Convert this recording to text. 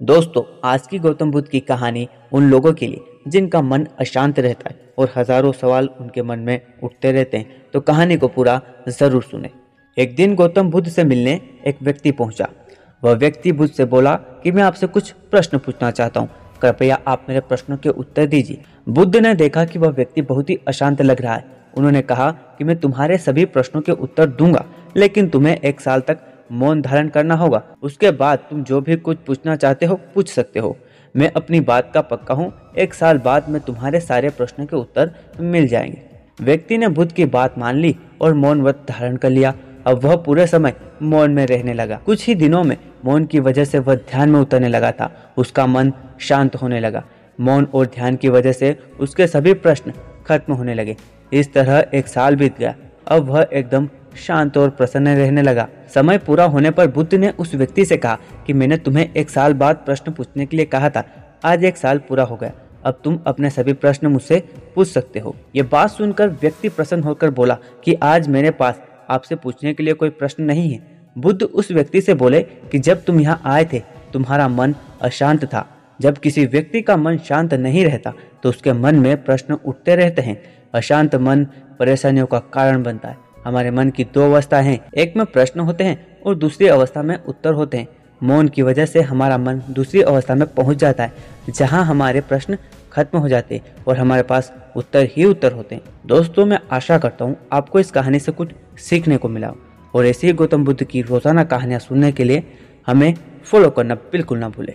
दोस्तों, आज की गौतम बुद्ध की कहानी उन लोगों के लिए, जिनका मन अशांत रहता है और हज़ारों सवाल उनके मन में उठते रहते हैं तो कहानी को पूरा ज़रूर सुने। एक दिन गौतम बुद्ध से मिलने एक व्यक्ति पहुँचा। वह व्यक्ति बुद्ध से बोला कि मैं आपसे कुछ प्रश्न पूछना चाहता हूँ। कृपया आप मेरे प्रश्नों के उत्तर दीजिए। बुद्ध ने देखा कि वह व्यक्ति बहुत ही अशांत लग रहा है। उन्होंने कहा कि मैं तुम्हारे सभी प्रश्नों के उत्तर दूँगा, लेकिन तुम्हें एक साल तक मौन धारण करना होगा। उसके बाद तुम जो भी कुछ पूछना चाहते हो, पूछ सकते हो। मैं अपनी बात का पक्का हूँ, एक साल बाद में तुम्हारे सारे प्रश्नों के उत्तर मिल जाएँगे। व्यक्ति ने बुद्ध की बात मान ली और मौन व्रत धारण कर लिया। अब वह पूरे समय मौन में रहने लगा। कुछ ही दिनों में मौन की वजह से वह ध्यान में उतरने लगा था। उसका मन शांत होने लगा। मौन और ध्यान की वजह से उसके सभी प्रश्न खत्म होने लगे। इस तरह एक साल बीत गया। अब वह एकदम शांत और प्रसन्न रहने लगा। समय पूरा होने पर बुद्ध ने उस व्यक्ति से कहा कि मैंने तुम्हें एक साल बाद प्रश्न पूछने के लिए कहा था। आज एक साल पूरा हो गया। अब तुम अपने सभी प्रश्न मुझसे पूछ सकते हो। ये बात सुनकर व्यक्ति प्रसन्न होकर बोला कि आज मेरे पास आपसे पूछने के लिए कोई प्रश्न नहीं है। बुद्ध उस व्यक्ति से बोले कि जब तुम यहाँ आए थे, तुम्हारा मन अशांत था। जब किसी व्यक्ति का मन शांत नहीं रहता तो उसके मन में प्रश्न उठते रहते हैं। अशांत मन परेशानियों का कारण बनता है। हमारे मन की दो अवस्था हैं, एक में प्रश्न होते हैं और दूसरी अवस्था में उत्तर होते हैं। मौन की वजह से हमारा मन दूसरी अवस्था में पहुँच जाता है, जहाँ हमारे प्रश्न खत्म हो जाते हैं और हमारे पास उत्तर ही उत्तर होते हैं। दोस्तों, मैं आशा करता हूँ आपको इस कहानी से कुछ सीखने को मिला और ऐसे ही गौतम बुद्ध की रोज़ाना कहानियाँ सुनने के लिए हमें फॉलो करना बिल्कुल ना भूलें।